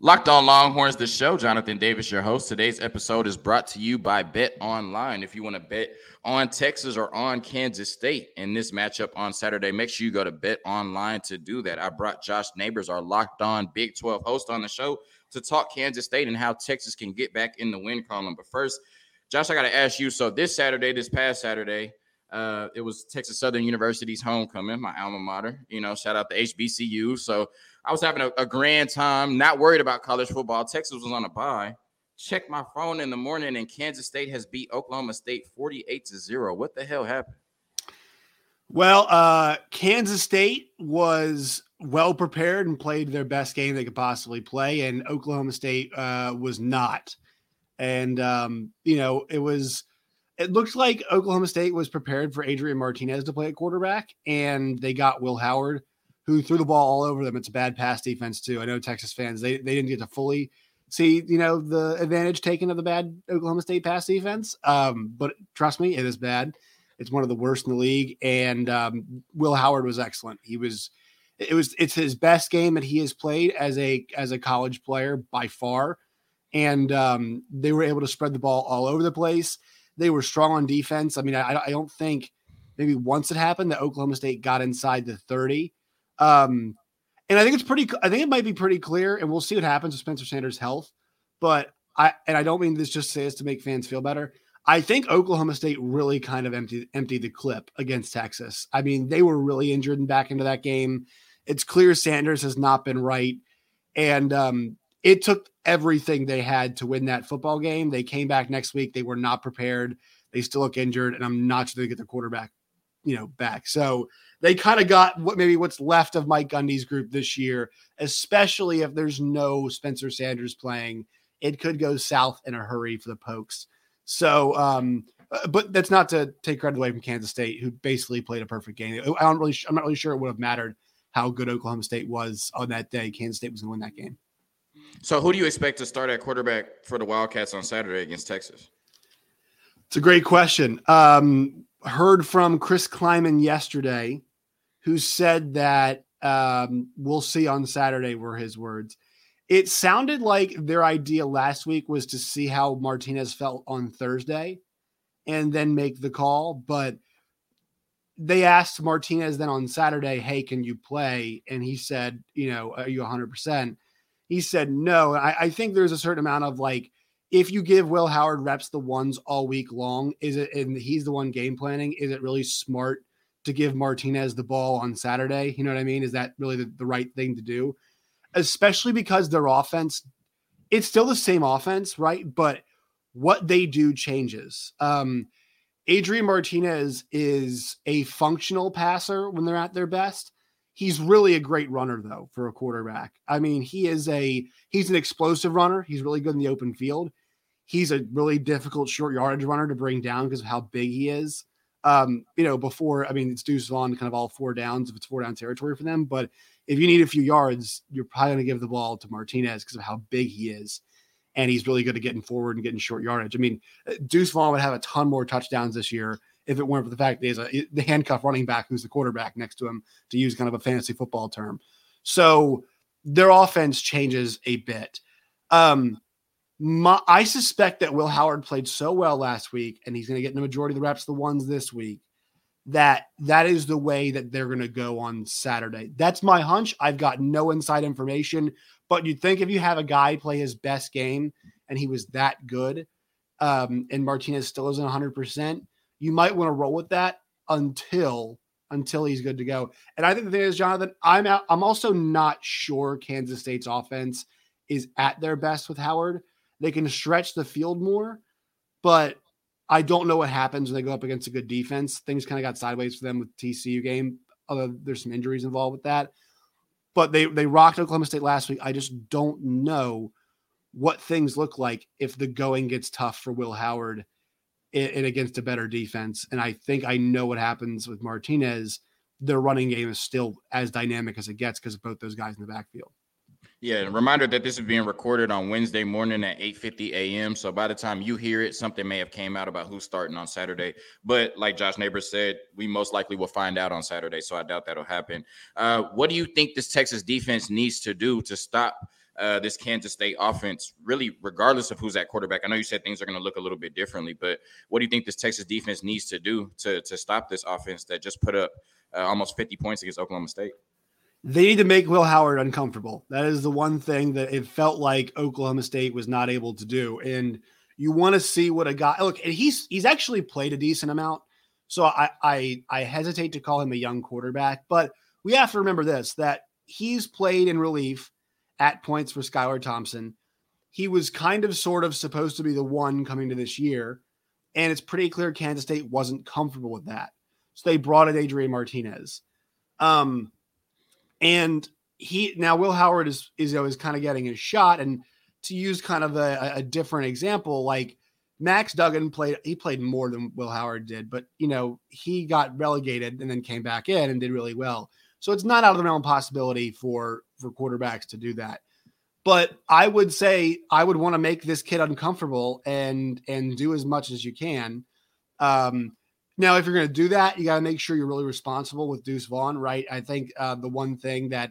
Locked on Longhorns, the show. Jonathan Davis, your host. Today's episode is brought to you by Bet Online. If you want to bet on Texas or on Kansas State in this matchup on Saturday, make sure you go to Bet Online to do that. I brought Josh Neighbors, our Locked On Big 12 host, on the show to talk Kansas State and how Texas can get back in the win column. But first, Josh, I got to ask you. So this Saturday, this past Saturday, uh, it was Texas Southern University's homecoming, my alma mater. You know, shout out to HBCU. So I was having a, a, grand time, not worried about college football. Texas was on a bye. Check my phone in the morning, and Kansas State has beat Oklahoma State 48 to 0. What the hell happened? Well, uh, Kansas State was well prepared and played their best game they could possibly play, and Oklahoma State uh, was not. And um, you know, it was it looks like Oklahoma State was prepared for Adrian Martinez to play at quarterback, and they got Will Howard who threw the ball all over them. It's a bad pass defense too. I know Texas fans they they didn't get to fully see you know the advantage taken of the bad Oklahoma State pass defense. Um, but trust me, it is bad. It's one of the worst in the league. And um, Will Howard was excellent. He was it was it's his best game that he has played as a as a college player by far. And um, they were able to spread the ball all over the place. They were strong on defense. I mean, I, I don't think maybe once it happened that Oklahoma State got inside the 30 um, and I think it's pretty. I think it might be pretty clear, and we'll see what happens with Spencer Sanders' health. But I and I don't mean this just says to make fans feel better. I think Oklahoma State really kind of emptied emptied the clip against Texas. I mean, they were really injured and back into that game. It's clear Sanders has not been right, and um, it took everything they had to win that football game. They came back next week. They were not prepared. They still look injured, and I'm not sure they get their quarterback, you know, back. So they kind of got what maybe what's left of Mike Gundy's group this year, especially if there's no Spencer Sanders playing. It could go south in a hurry for the Pokes. So, um, uh, but that's not to take credit away from Kansas State, who basically played a perfect game. I don't really, I'm not really sure it would have mattered how good Oklahoma State was on that day. Kansas State was going to win that game. So, who do you expect to start at quarterback for the Wildcats on Saturday against Texas? It's a great question. Um, heard from Chris Klieman yesterday who said that um, we'll see on Saturday were his words. It sounded like their idea last week was to see how Martinez felt on Thursday and then make the call. But they asked Martinez then on Saturday, Hey, can you play? And he said, You know, are you 100%? He said, No. I, I think there's a certain amount of like, if you give Will Howard reps the ones all week long, is it, and he's the one game planning, is it really smart to give Martinez the ball on Saturday. You know what I mean? Is that really the, the right thing to do? Especially because their offense, it's still the same offense, right? But what they do changes. Um, Adrian Martinez is a functional passer when they're at their best. He's really a great runner though for a quarterback. I mean, he is a he's an explosive runner. He's really good in the open field. He's a really difficult short yardage runner to bring down because of how big he is um, you know, before, I mean, it's Deuce Vaughn kind of all four downs if it's four down territory for them. But if you need a few yards, you're probably going to give the ball to Martinez because of how big he is. And he's really good at getting forward and getting short yardage. I mean, uh, Deuce Vaughn would have a ton more touchdowns this year if it weren't for the fact that he's a the handcuff running back who's the quarterback next to him, to use kind of a fantasy football term. So their offense changes a bit. Um, my, I suspect that Will Howard played so well last week, and he's going to get the majority of the reps, the ones this week, that that is the way that they're going to go on Saturday. That's my hunch. I've got no inside information, but you'd think if you have a guy play his best game and he was that good, um, and Martinez still isn't 100, percent you might want to roll with that until until he's good to go. And I think the thing is, Jonathan, I'm out, I'm also not sure Kansas State's offense is at their best with Howard they can stretch the field more, but I don't know what happens when they go up against a good defense. Things kind of got sideways for them with TCU game. Although there's some injuries involved with that, but they they rocked Oklahoma State last week. I just don't know what things look like if the going gets tough for Will Howard and against a better defense. And I think I know what happens with Martinez. Their running game is still as dynamic as it gets because of both those guys in the backfield. Yeah, reminder that this is being recorded on Wednesday morning at 8:50 a.m. So by the time you hear it, something may have came out about who's starting on Saturday. But like Josh Neighbors said, we most likely will find out on Saturday. So I doubt that'll happen. Uh, what do you think this Texas defense needs to do to stop uh, this Kansas State offense, really, regardless of who's at quarterback? I know you said things are going to look a little bit differently, but what do you think this Texas defense needs to do to to stop this offense that just put up uh, almost 50 points against Oklahoma State? They need to make Will Howard uncomfortable. That is the one thing that it felt like Oklahoma State was not able to do. And you want to see what a guy look, and he's he's actually played a decent amount. So I I I hesitate to call him a young quarterback, but we have to remember this that he's played in relief at points for Skylar Thompson. He was kind of sort of supposed to be the one coming to this year. And it's pretty clear Kansas State wasn't comfortable with that. So they brought in Adrian Martinez. Um, and he now Will Howard is is always kind of getting his shot. And to use kind of a, a different example, like Max Duggan played, he played more than Will Howard did, but you know, he got relegated and then came back in and did really well. So it's not out of the realm possibility for for quarterbacks to do that. But I would say I would want to make this kid uncomfortable and and do as much as you can. Um, now, if you're going to do that, you got to make sure you're really responsible with Deuce Vaughn, right? I think uh, the one thing that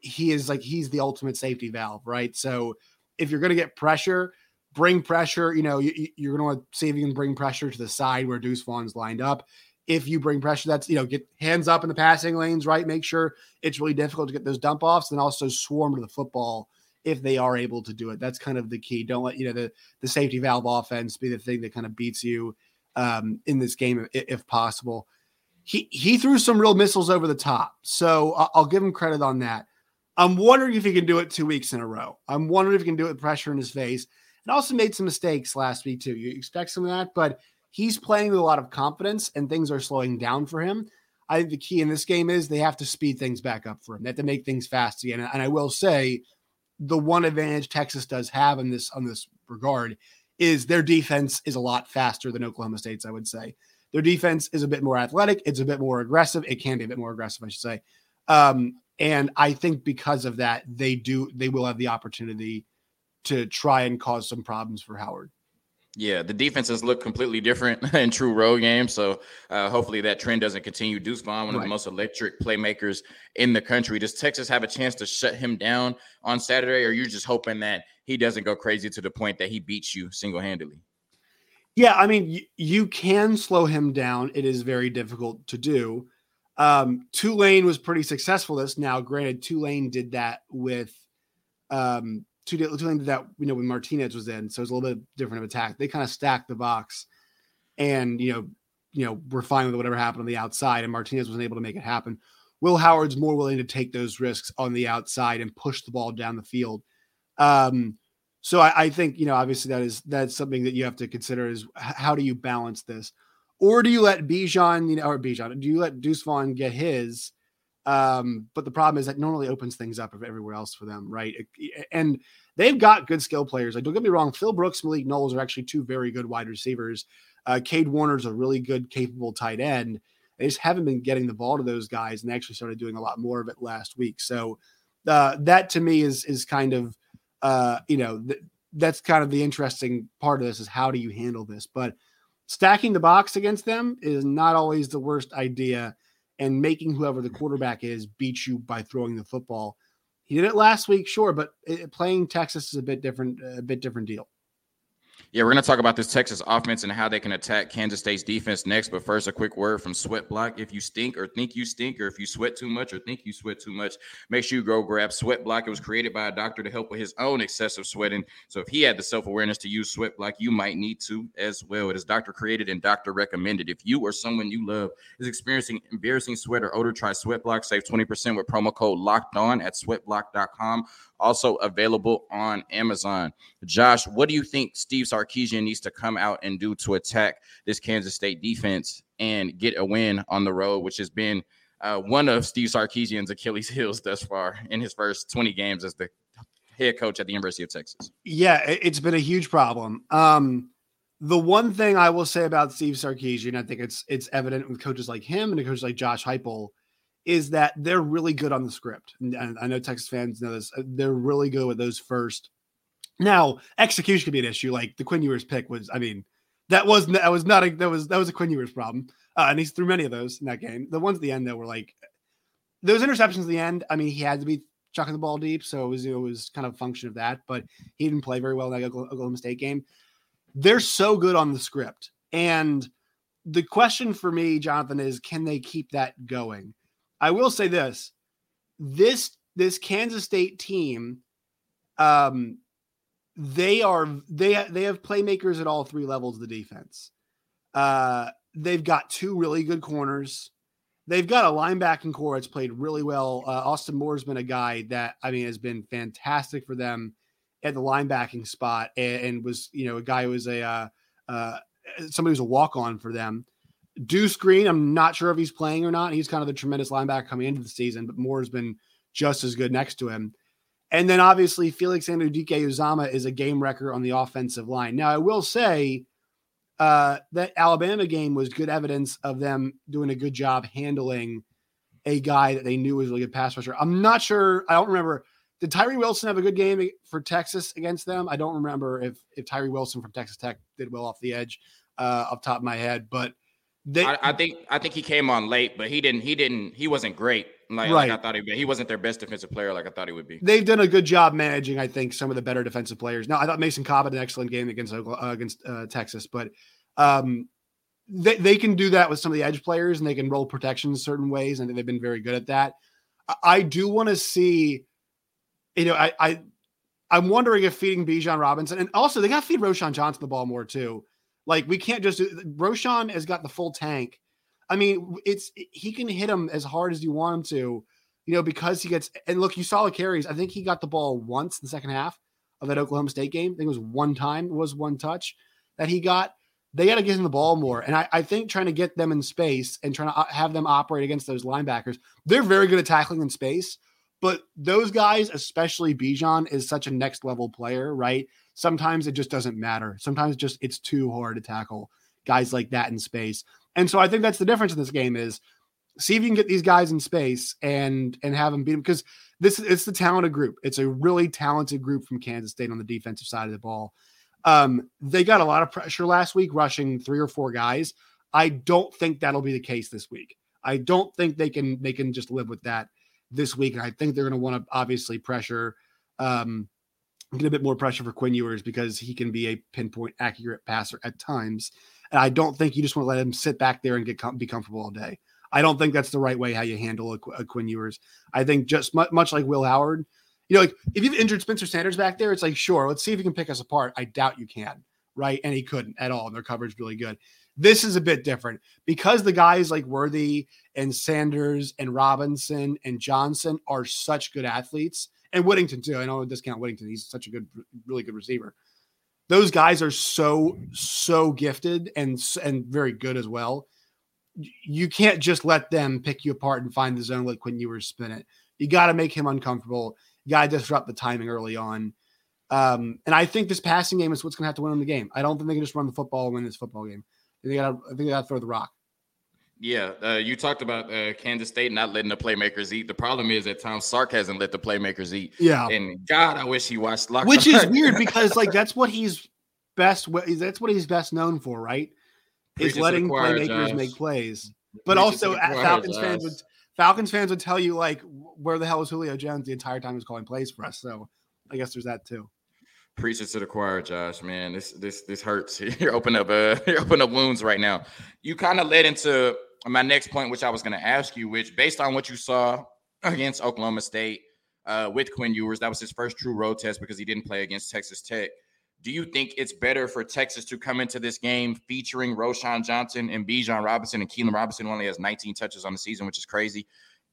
he is like he's the ultimate safety valve, right? So if you're going to get pressure, bring pressure. You know, you, are going to want to see if you can bring pressure to the side where Deuce Vaughn's lined up if you bring pressure, that's you know, get hands up in the passing lanes, right? Make sure it's really difficult to get those dump offs, and also swarm to the football if they are able to do it. That's kind of the key. Don't let you know the the safety valve offense be the thing that kind of beats you um, in this game if, if, possible. He he threw some real missiles over the top, so I'll, give him credit on that. I'm wondering if he can do it two weeks in a row. I'm wondering if he can do it with pressure in his face. And also made some mistakes last week too. You expect some of that, but he's playing with a lot of confidence and things are slowing down for him. I think the key in this game is they have to speed things back up for him. They have to make things fast again. And I will say the one advantage Texas does have in this on this regard is their defense is a lot faster than Oklahoma State's, I would say. Their defense is a bit more athletic, it's a bit more aggressive. It can be a bit more aggressive, I should say. Um, and I think because of that, they do they will have the opportunity to try and cause some problems for Howard. Yeah, the defenses look completely different in true road games. So uh, hopefully that trend doesn't continue. Deuce Vaughn, one right. of the most electric playmakers in the country. Does Texas have a chance to shut him down on Saturday, or are you just hoping that he doesn't go crazy to the point that he beats you single handedly? Yeah, I mean, y- you can slow him down. It is very difficult to do. Um, Tulane was pretty successful this. Now, granted, Tulane did that with um, Tulane did that, you know, when Martinez was in, so it was a little bit different of attack. They kind of stacked the box, and you know, you know, we're fine with whatever happened on the outside, and Martinez wasn't able to make it happen. Will Howard's more willing to take those risks on the outside and push the ball down the field. Um, so I, I think you know, obviously that is that's something that you have to consider is how do you balance this, or do you let Bijan, you know, or Bijan, do you let Deuce Vaughn get his? Um, but the problem is that normally opens things up everywhere else for them, right? And they've got good skill players. Like, don't get me wrong, Phil Brooks, Malik Knowles are actually two very good wide receivers. Uh, Cade Warner's a really good, capable tight end. They just haven't been getting the ball to those guys, and they actually started doing a lot more of it last week. So uh, that to me is is kind of uh, you know th- that's kind of the interesting part of this is how do you handle this? But stacking the box against them is not always the worst idea and making whoever the quarterback is beat you by throwing the football. He did it last week, sure, but it, playing Texas is a bit different, a bit different deal. Yeah, we're going to talk about this Texas offense and how they can attack Kansas State's defense next. But first, a quick word from Sweat Block. If you stink or think you stink, or if you sweat too much or think you sweat too much, make sure you go grab Sweat Block. It was created by a doctor to help with his own excessive sweating. So if he had the self awareness to use Sweat Block, you might need to as well. It is doctor created and doctor recommended. If you or someone you love is experiencing embarrassing sweat or odor, try Sweat Block. Save 20% with promo code locked on at sweatblock.com also available on Amazon. Josh, what do you think Steve Sarkisian needs to come out and do to attack this Kansas State defense and get a win on the road, which has been uh, one of Steve Sarkisian's Achilles' heels thus far in his first 20 games as the head coach at the University of Texas? Yeah, it's been a huge problem. Um, the one thing I will say about Steve Sarkisian, I think it's it's evident with coaches like him and a coaches like Josh Heupel – is that they're really good on the script. And I know Texas fans know this. Uh, they're really good with those first. Now, execution could be an issue. Like the Quinn Ewers pick was, I mean, that was that was not a that was that was a Quinn Ewers problem. Uh, and he's threw many of those in that game. The ones at the end though were like those interceptions at the end. I mean, he had to be chucking the ball deep, so it was it was kind of a function of that. But he didn't play very well in that Oklahoma State game. They're so good on the script, and the question for me, Jonathan, is can they keep that going? I will say this: this this Kansas State team, um, they are they they have playmakers at all three levels of the defense. Uh, they've got two really good corners. They've got a linebacking core that's played really well. Uh, Austin Moore's been a guy that I mean has been fantastic for them at the linebacking spot, and, and was you know a guy who was a uh, uh, somebody who's a walk on for them. Deuce Green, I'm not sure if he's playing or not. He's kind of the tremendous linebacker coming into the season, but Moore's been just as good next to him. And then obviously Felix Anudike-Uzomah is a game wrecker on the offensive line. Now I will say uh, that Alabama game was good evidence of them doing a good job handling a guy that they knew was a really good pass rusher. I'm not sure. I don't remember. Did Tyree Wilson have a good game for Texas against them? I don't remember if if Tyree Wilson from Texas Tech did well off the edge, uh, off top of my head. But they, I, I, think I think he came on late, but he didn't. He didn't. He wasn't great. Like, right. like I thought he. He wasn't their best defensive player, like I thought he would be. They've done a good job managing. I think some of the better defensive players. Now, I thought Mason Cobb had an excellent game against uh, against uh, Texas, but um, they they can do that with some of the edge players, and they can roll protections certain ways, and they've been very good at that. I, I do want to see. You know, I, I I'm wondering if feeding Bijan Robinson, and also they got to feed Roschon Johnson the ball more too. Like we can't just do, Roschon has got the full tank I mean, it's he can hit him as hard as you want him to, you know, because he gets and look, you saw the carries. I think he got the ball once in the second half of that Oklahoma State game. I think it was one time, it was one touch that he got. They got to get him the ball more. And I, I, think trying to get them in space and trying to uh, have them operate against those linebackers, they're very good at tackling in space. But those guys, especially Bijan, is such a next level player, right? Sometimes it just doesn't matter. Sometimes just it's too hard to tackle guys like that in space. And so I think that's the difference in this game is see if you can get these guys in space and and have them beat them because this it's the talented group. It's a really talented group from Kansas State on the defensive side of the ball. Um, they got a lot of pressure last week, rushing three or four guys. I don't think that'll be the case this week. I don't think they can they can just live with that this week. And I think they're going to want to obviously pressure, um, get a bit more pressure for Quinn Ewers because he can be a pinpoint accurate passer at times. And I don't think you just want to let him sit back there and get com- be comfortable all day. I don't think that's the right way how you handle a, a Quinn Ewers. I think just mu- much like Will Howard, you know, like if you've injured Spencer Sanders back there, it's like sure, let's see if you can pick us apart. I doubt you can, right? And he couldn't at all. And their coverage really good. This is a bit different because the guys like Worthy and Sanders and Robinson and Johnson are such good athletes, and Whittington too. I know discount Whittington; he's such a good, really good receiver those guys are so so gifted and and very good as well. You can't just let them pick you apart and find the zone like when you were spin it. You got to make him uncomfortable. You got to disrupt the timing early on. Um, and I think this passing game is what's going to have to win them the game. I don't think they can just run the football and win this football game. They got. I think they got to throw the rock. Yeah, uh, you talked about uh, Kansas State not letting the playmakers eat. The problem is that Tom Sark hasn't let the playmakers eat. Yeah, and God, I wish he watched Locked Which is weird because like that's what he's best. That's what he's best known for, right? Is letting playmakers make plays. But also, Falcons fans would Falcons fans would tell you like, where the hell is Julio Jones the entire time he's calling plays for us? So I guess there's that too. Preach it to the choir, Josh. Man, this this this hurts. You're opening up uh, you're opening up wounds right now. You kind of led into my next point, which I was going to ask you, which based on what you saw against Oklahoma State uh, with Quinn Ewers, that was his first true road test because he didn't play against Texas Tech. Do you think it's better for Texas to come into this game featuring Roschon Johnson and Bijan Robinson and Keilan Robinson only has 19 touches on the season, which is crazy,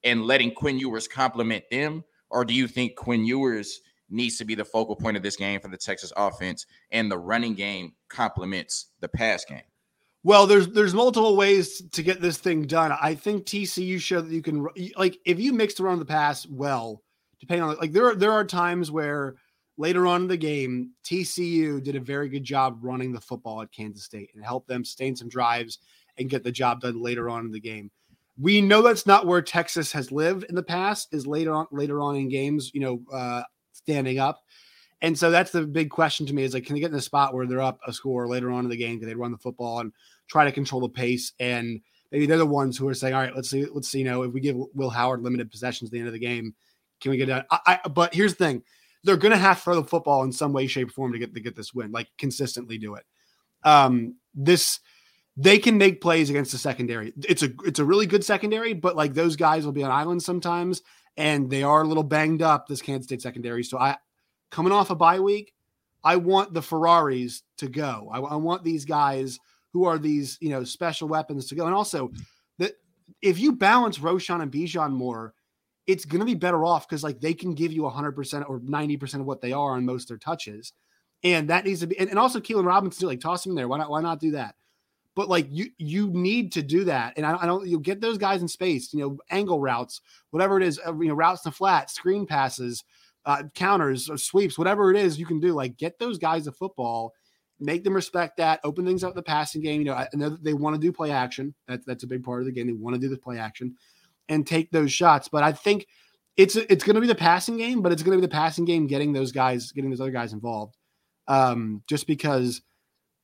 and letting Quinn Ewers complement them? Or do you think Quinn Ewers needs to be the focal point of this game for the Texas offense and the running game complements the pass game? Well, there's there's multiple ways to get this thing done. I think TCU showed that you can like if you mix the run of the pass well, depending on like there are there are times where later on in the game, TCU did a very good job running the football at Kansas State and helped them sustain some drives and get the job done later on in the game. We know that's not where Texas has lived in the past. Is later on later on in games, you know, uh, standing up. And so that's the big question to me is like, can they get in a spot where they're up a score later on in the game? Can they run the football and try to control the pace. And maybe they're the ones who are saying, all right, let's see, let's see, you know, if we give Will Howard limited possessions at the end of the game, Can we get that? I, I, but here's the thing: they're going to have to throw the football in some way, shape, or form to get to get this win. Like consistently do it. Um, this they can make plays against the secondary. It's a it's a really good secondary, but like those guys will be on islands sometimes, and they are a little banged up. This Kansas State secondary. So I coming off a bye week, I want the Ferraris to go. I, I want these guys who are these you know special weapons to go, and also that if you balance Roschon and Bijan more, it's going to be better off because like they can give you 100% or 90% of what they are on most of their touches. And that needs to be, and, and also Keilan Robinson, like toss him there. Why not? Why not do that? But like you, you need to do that. And I, I don't, you get those guys in space, you know, angle routes, whatever it is, uh, you know, routes to flat, screen passes, uh, counters, or sweeps, whatever it is you can do. Like get those guys a football, make them respect that, open things up the passing game. You know, I know they want to do play action. That's that's a big part of the game. They want to do the play action and take those shots. But I think it's it's going to be the passing game, but it's going to be the passing game getting those guys, getting those other guys involved. Um, just because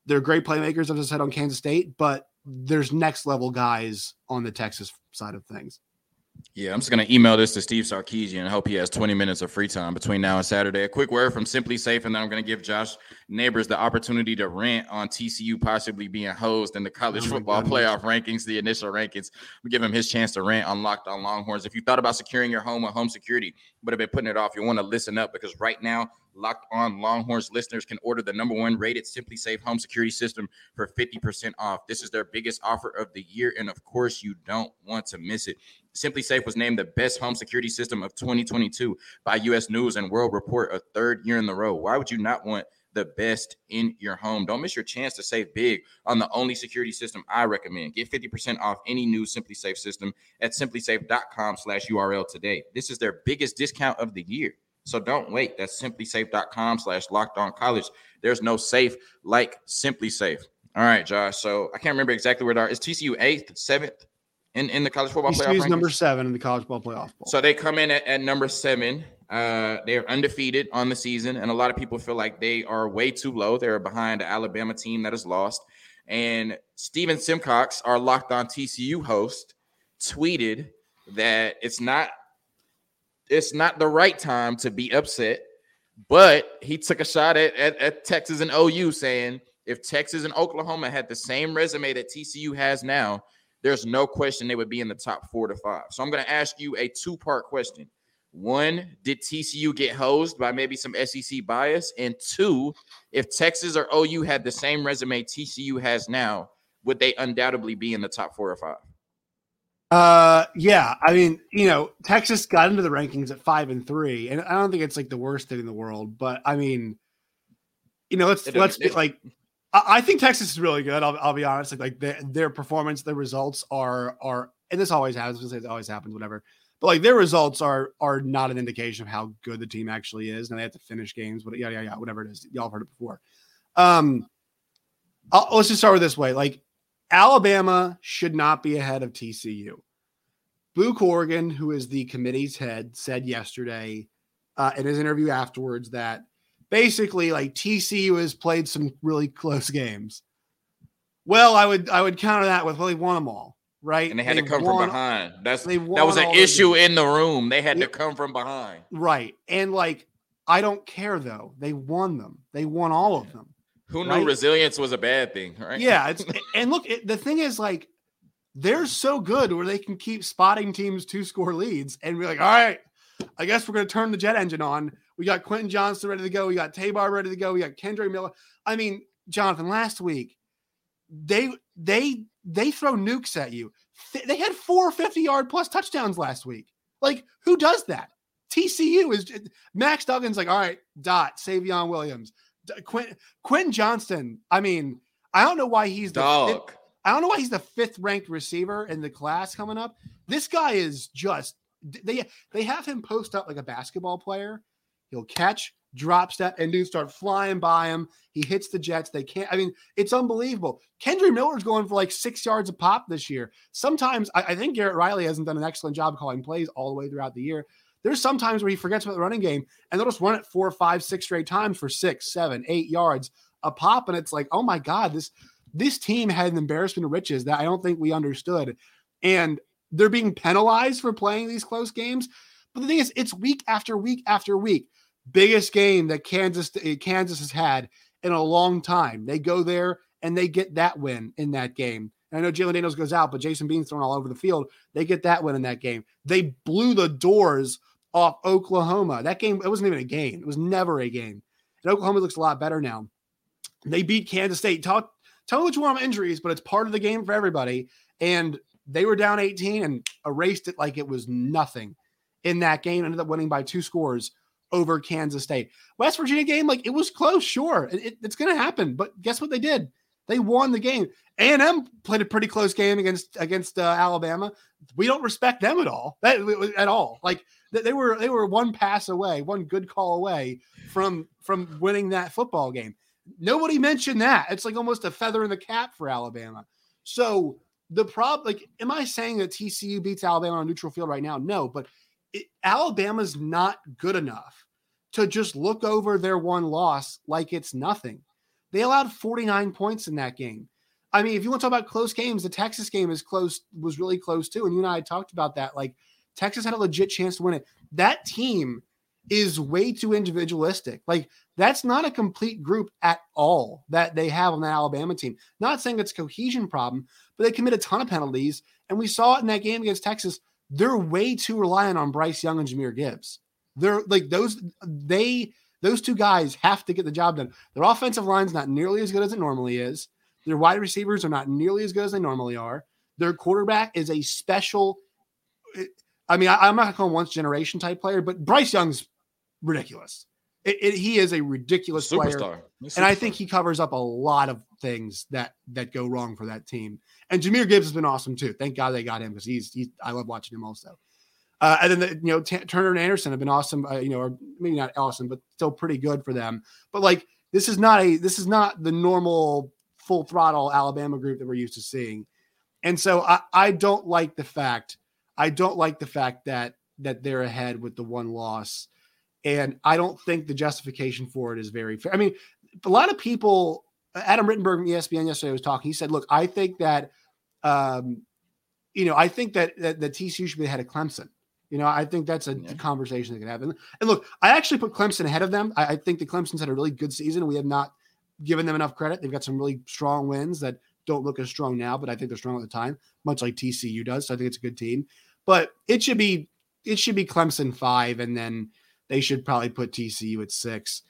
they're great playmakers, as I said on Kansas State, but there's next level guys on the Texas side of things. Yeah, I'm just going to email this to Steve Sarkisian and hope he has 20 minutes of free time between now and Saturday. A quick word from SimpliSafe, and then I'm going to give Josh Neighbors the opportunity to rant on TCU possibly being hosed in the college oh football goodness. playoff rankings, the initial rankings. We give him his chance to rant on Locked on Longhorns. If you thought about securing your home or home security, but have been putting it off, you want to listen up because right now Locked on Longhorns listeners can order the number one rated SimpliSafe home security system for 50% off. This is their biggest offer of the year. And of course, you don't want to miss it. SimpliSafe was named the best home security system of 2022 by US News and World Report, a third year in the row. Why would you not want the best in your home? Don't miss your chance to save big on the only security system I recommend. Get 50% off any new SimpliSafe system at simplisafe.com slash URL today. This is their biggest discount of the year. So don't wait. That's simplisafe.com slash locked on college. There's no safe like SimpliSafe. All right, Josh. So I can't remember exactly where they are. Is TCU eighth, seventh in, in the college football TCU playoff? number seven in the college football playoff. Bowl. So they come in at, at number seven. Uh, they're undefeated on the season, and a lot of people feel like they are way too low. They're behind the Alabama team that is lost. And Steven Simcox, our locked on TCU host, tweeted that it's not it's not the right time to be upset. But he took a shot at, at, at, Texas and OU, saying if Texas and Oklahoma had the same resume that TCU has now, there's no question they would be in the top four to five. So I'm going to ask you a two part question. One, did TCU get hosed by maybe some SEC bias? And two, if Texas or OU had the same resume TCU has now, would they undoubtedly be in the top four or five? Uh, yeah. I mean, you know, Texas got into the rankings at five and three, and I don't think it's like the worst thing in the world, but I mean, you know, let's let's be like, I, think Texas is really good. I'll, I'll be honest. Like, like their, their performance, their results are are, and this always happens. It always happens, whatever. But like their results are are not an indication of how good the team actually is. Now they have to finish games, but yeah, yeah, yeah, whatever it is. Y'all have heard it before. Um, I'll, let's just start with this way. Like Alabama should not be ahead of TCU. Boo Corrigan, who is the committee's head, said yesterday uh, in his interview afterwards that basically, like TCU has played some really close games. Well, I would I would counter that with well, they won them all, right? And they had they to come won, from behind. That's that was an issue in the room. They had to come from behind, right? And like, I don't care though. They won them. They won all of them. Who knew right? resilience was a bad thing, right? Yeah, it's and look, it, the thing is like they're so good where they can keep spotting teams to score leads and be like, all right, I guess we're going to turn the jet engine on. We got Quentin Johnston ready to go. We got Tabar ready to go. We got Kendre Miller. I mean, Jonathan, last week they they they throw nukes at you. They had four 50 yard plus touchdowns last week. Like, who does that? TCU is Max Duggan's like, all right, dot, Savion Williams. Quentin, Quentin Johnston. I mean, I don't know why he's the dog. Fifth, I don't know why he's the fifth ranked receiver in the class coming up. This guy is just they they have him post up like a basketball player. He'll catch, drop step, and dudes start flying by him. He hits the Jets. They can't. I mean, it's unbelievable. Kendre Miller's going for like six yards a pop this year. Sometimes I, I think Garrett Riley hasn't done an excellent job calling plays all the way throughout the year. There's sometimes where he forgets about the running game and they'll just run it four, five, six straight times for six, seven, eight yards a pop. And it's like, oh my God, this this team had an embarrassment of riches that I don't think we understood. And they're being penalized for playing these close games. But the thing is, it's week after week after week. Biggest game that Kansas eh, Kansas has had in a long time. They go there and they get that win in that game. And I know Jalon Daniels goes out, but Jason Bean's thrown all over the field. They get that win in that game. They blew the doors off Oklahoma. That game, it wasn't even a game. It was never a game. And Oklahoma looks a lot better now. They beat Kansas State. Talk, tell me what you want on injuries, but it's part of the game for everybody. And they were down 18 and erased it like it was nothing in that game. Ended up winning by two scores over Kansas State. West Virginia game, like it was close, sure. It, it's going to happen, but guess what they did? They won the game. A&M played a pretty close game against against uh, Alabama. We don't respect them at all. That, at all. Like they were they were one pass away, one good call away from from winning that football game. Nobody mentioned that. It's like almost a feather in the cap for Alabama. So the problem, like, am I saying that TCU beats Alabama on neutral field right now? No, but it, Alabama's not good enough to just look over their one loss like it's nothing. They allowed 49 points in that game. I mean, if you want to talk about close games, the Texas game is close, was really close too. And you and I talked about that. Like Texas had a legit chance to win it. That team is way too individualistic. Like that's not a complete group at all that they have on that Alabama team. Not saying it's a cohesion problem, but they commit a ton of penalties. And we saw it in that game against Texas. They're way too reliant on Bryce Young and Jahmyr Gibbs. They're like those, they those two guys have to get the job done. Their offensive line's not nearly as good as it normally is. Their wide receivers are not nearly as good as they normally are. Their quarterback is a special. I mean, I, am not going to once generation type player, but Bryce Young's ridiculous. It, it, he is a ridiculous Superstar. player, and I think he covers up a lot of things that that go wrong for that team. And Jahmyr Gibbs has been awesome too. Thank God they got him because he's, he's I love watching him also. Uh, and then the, you know T- Turner and Anderson have been awesome. Uh, you know, or maybe not awesome, but still pretty good for them. But like this is not a this is not the normal full throttle Alabama group that we're used to seeing. And so I, I don't like the fact I don't like the fact that that they're ahead with the one loss. And I don't think the justification for it is very fair. I mean, a lot of people, Adam Rittenberg from ESPN yesterday was talking. He said, look, I think that um, you know, I think that that, that TCU should be ahead of Clemson. You know, I think that's a, yeah. conversation that can happen. And look, I actually put Clemson ahead of them. I, I, think the Clemson's had a really good season. We have not given them enough credit. They've got some really strong wins that don't look as strong now, but I think they're strong at the time, much like TCU does. So I think it's a good team. But it should be it should be Clemson five, and then they should probably put TCU at six.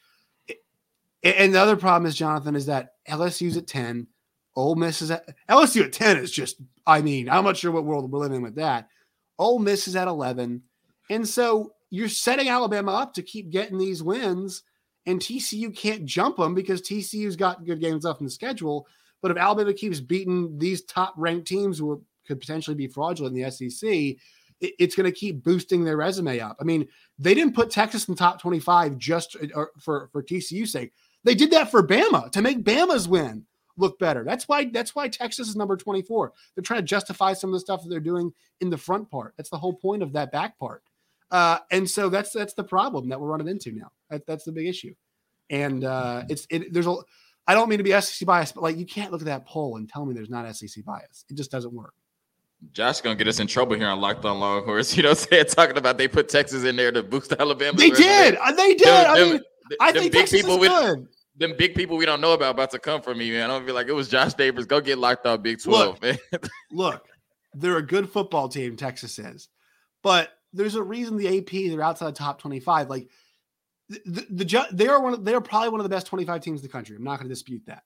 And the other problem is Jonathan is that LSU's at ten, Ole Miss is at LSU at ten is just. I mean, I'm not sure what world we're living with that. Ole Miss is at 11. And so you're setting Alabama up to keep getting these wins, and TCU can't jump them because TCU's got good games left in the schedule. But if Alabama keeps beating these top ranked teams who could potentially be fraudulent in the SEC, it's going to keep boosting their resume up. I mean, they didn't put Texas in top 25 just uh, for, for TCU's sake. They did that for Bama to make Bama's win look better. That's why that's why Texas is number 24. They're trying to justify some of the stuff that they're doing in the front part. That's the whole point of that back part. Uh, and so that's that's the problem that we're running into now. That, that's the big issue. And uh, it's it, there's a I don't mean to be SEC bias, but like you can't look at that poll and tell me there's not SEC bias. It just doesn't work. Josh gonna get us in trouble here on Locked On Longhorns. You know, saying talking about they put Texas in there to boost Alabama. They did. They did. Them, I mean, I think big Texas people is good them big people we don't know about about to come from me, man. I don't feel like it was Josh Neighbors. Go get locked on Big 12, look, man. look, they're a good football team, Texas is. But there's a reason the AP, they're outside the top 25. Like the, the, the they are one of, they're probably one of the best 25 teams in the country. I'm not going to dispute that.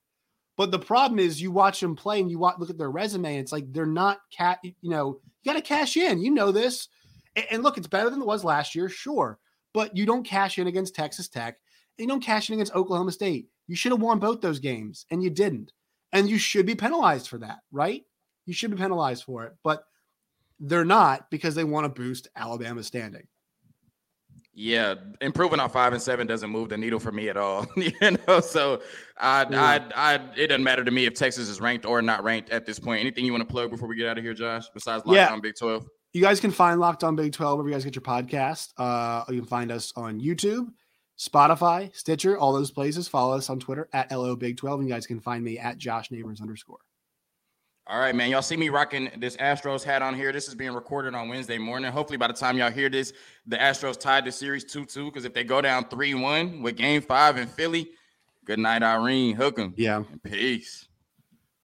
But the problem is you watch them play and you watch, look at their resume. it's like they're not cat, you know, you got to cash in. You know this. And, and look, it's better than it was last year, sure. But you don't cash in against Texas Tech you don't cash in against Oklahoma State. You should have won both those games and you didn't. And you should be penalized for that, right? You should be penalized for it, but they're not because they want to boost Alabama's standing. Yeah, improving on five and seven doesn't move the needle for me at all. you know, so I, yeah. I, I, it doesn't matter to me if Texas is ranked or not ranked at this point. Anything you want to plug before we get out of here, Josh? Besides Locked yeah. on Big Twelve, you guys can find Locked on Big Twelve wherever you guys get your podcast. Uh, you can find us on YouTube. Spotify, Stitcher, all those places. Follow us on Twitter at LO Big 12. And you guys can find me at Josh Neighbors underscore. All right, man. Y'all see me rocking this Astros hat on here. This is being recorded on Wednesday morning. Hopefully, by the time y'all hear this, the Astros tied the series 2 2. Because if they go down 3 1 with game five in Philly, good night, Irene. Hook 'em. Yeah. And peace.